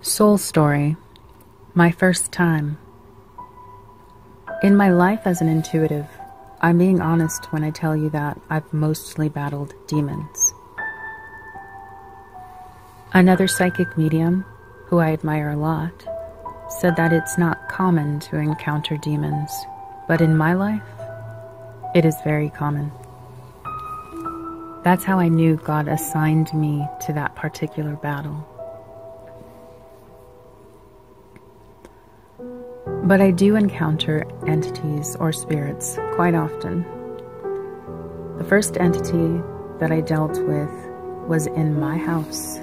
Soul Story My First Time. In my life as an intuitive, I'm being honest when I tell you that I've mostly battled demons. Another psychic medium, who I admire a lot, said that it's not common to encounter demons, but in my life, it is very common. That's how I knew God assigned me to that particular battle. But I do encounter entities or spirits quite often. The first entity that I dealt with was in my house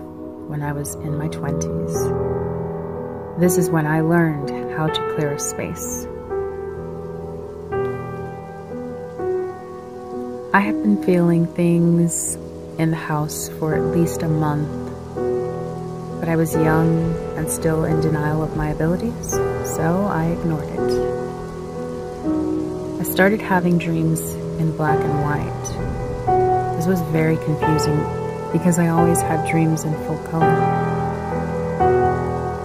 when I was in my 20s. This is when I learned how to clear a space. I have been feeling things in the house for at least a month, but I was young and still in denial of my abilities, so I ignored it. I started having dreams in black and white. This was very confusing because I always had dreams in full color.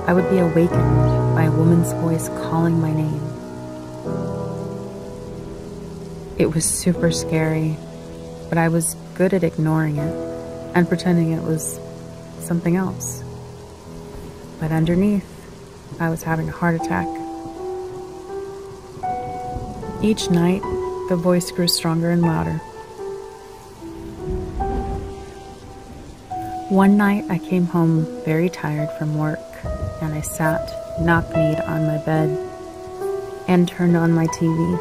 I would be awakened by a woman's voice calling my name. It was super scary, but I was good at ignoring it and pretending it was something else. But underneath, I was having a heart attack. Each night, the voice grew stronger and louder. One night I came home very tired from work and I sat knock kneed on my bed and turned on my TV.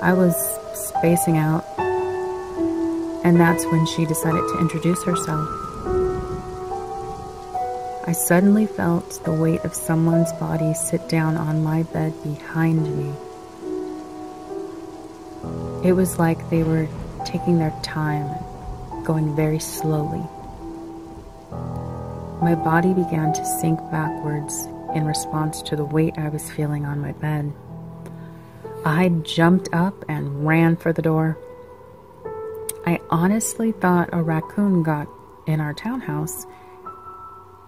I was spacing out, and that's when she decided to introduce herself. I suddenly felt the weight of someone's body sit down on my bed behind me. It was like they were taking their time going very slowly. My body began to sink backwards in response to the weight I was feeling on my bed. I jumped up and ran for the door. I honestly thought a raccoon got in our townhouse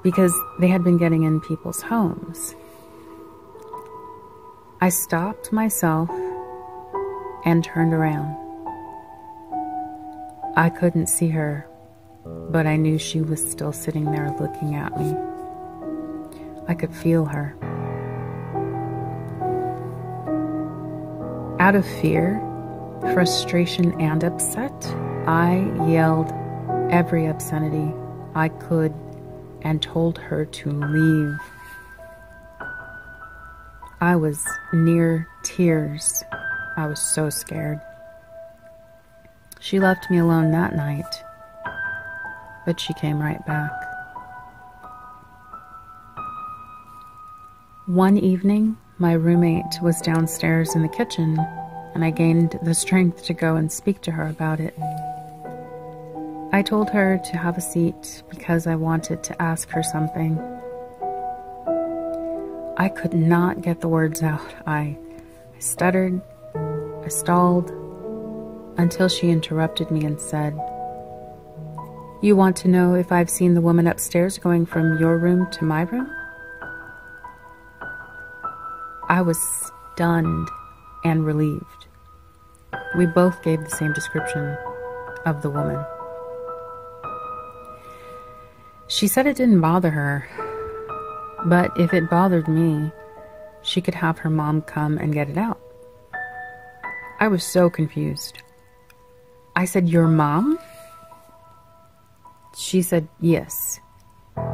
because they had been getting in people's homes. I stopped myself and turned around. I couldn't see her, but I knew she was still sitting there looking at me. I could feel her. Out of fear, frustration, and upset, I yelled every obscenity I could and told her to leave. I was near tears. I was so scared. She left me alone that night, but she came right back. One evening, my roommate was downstairs in the kitchen, and I gained the strength to go and speak to her about it. I told her to have a seat because I wanted to ask her something. I could not get the words out. I, I stuttered, I stalled, until she interrupted me and said, You want to know if I've seen the woman upstairs going from your room to my room? I was stunned and relieved. We both gave the same description of the woman. She said it didn't bother her, but if it bothered me, she could have her mom come and get it out. I was so confused. I said, Your mom? She said, Yes.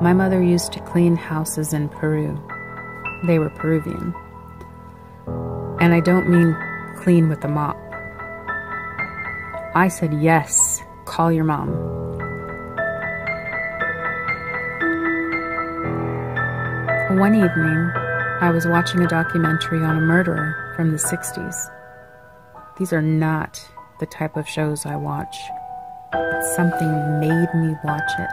My mother used to clean houses in Peru. They were Peruvian. And I don't mean clean with a mop. I said, Yes, call your mom. One evening, I was watching a documentary on a murderer from the 60s. These are not the type of shows I watch, but something made me watch it.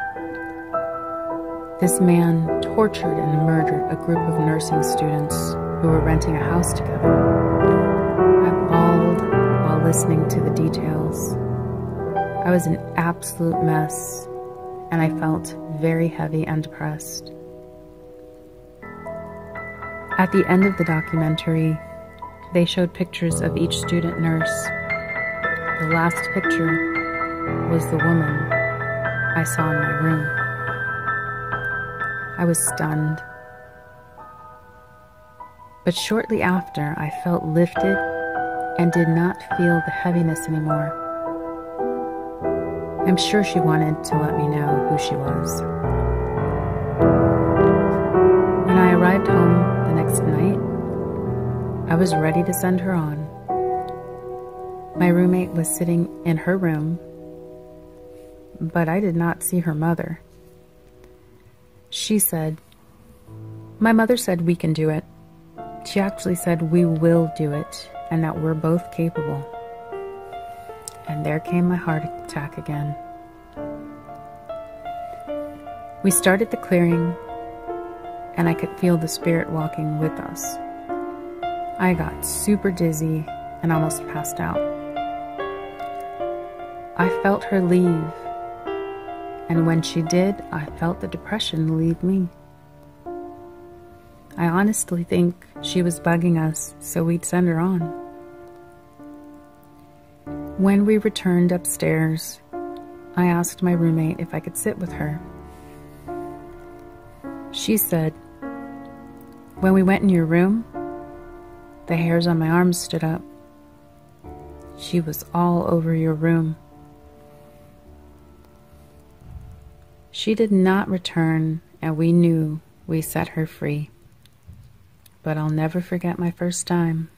This man tortured and murdered a group of nursing students who were renting a house together. I bawled while listening to the details. I was an absolute mess, and I felt very heavy and depressed. At the end of the documentary, they showed pictures of each student nurse. The last picture was the woman I saw in my room. I was stunned. But shortly after, I felt lifted and did not feel the heaviness anymore. I'm sure she wanted to let me know who she was. When I arrived home next night, I was ready to send her on. My roommate was sitting in her room, but I did not see her mother. She said, My mother said we can do it. She actually said we will do it and that we're both capable. And there came my heart attack again. We started the clearing, and I could feel the spirit walking with us. I got super dizzy and almost passed out. I felt her leave, and when she did, I felt the depression leave me. I honestly think she was bugging us so we'd send her on. When we returned upstairs, I asked my roommate if I could sit with her. She said, When we went in your room, the hairs on my arms stood up. She was all over your room. She did not return, and we knew we set her free but I'll never forget my first time.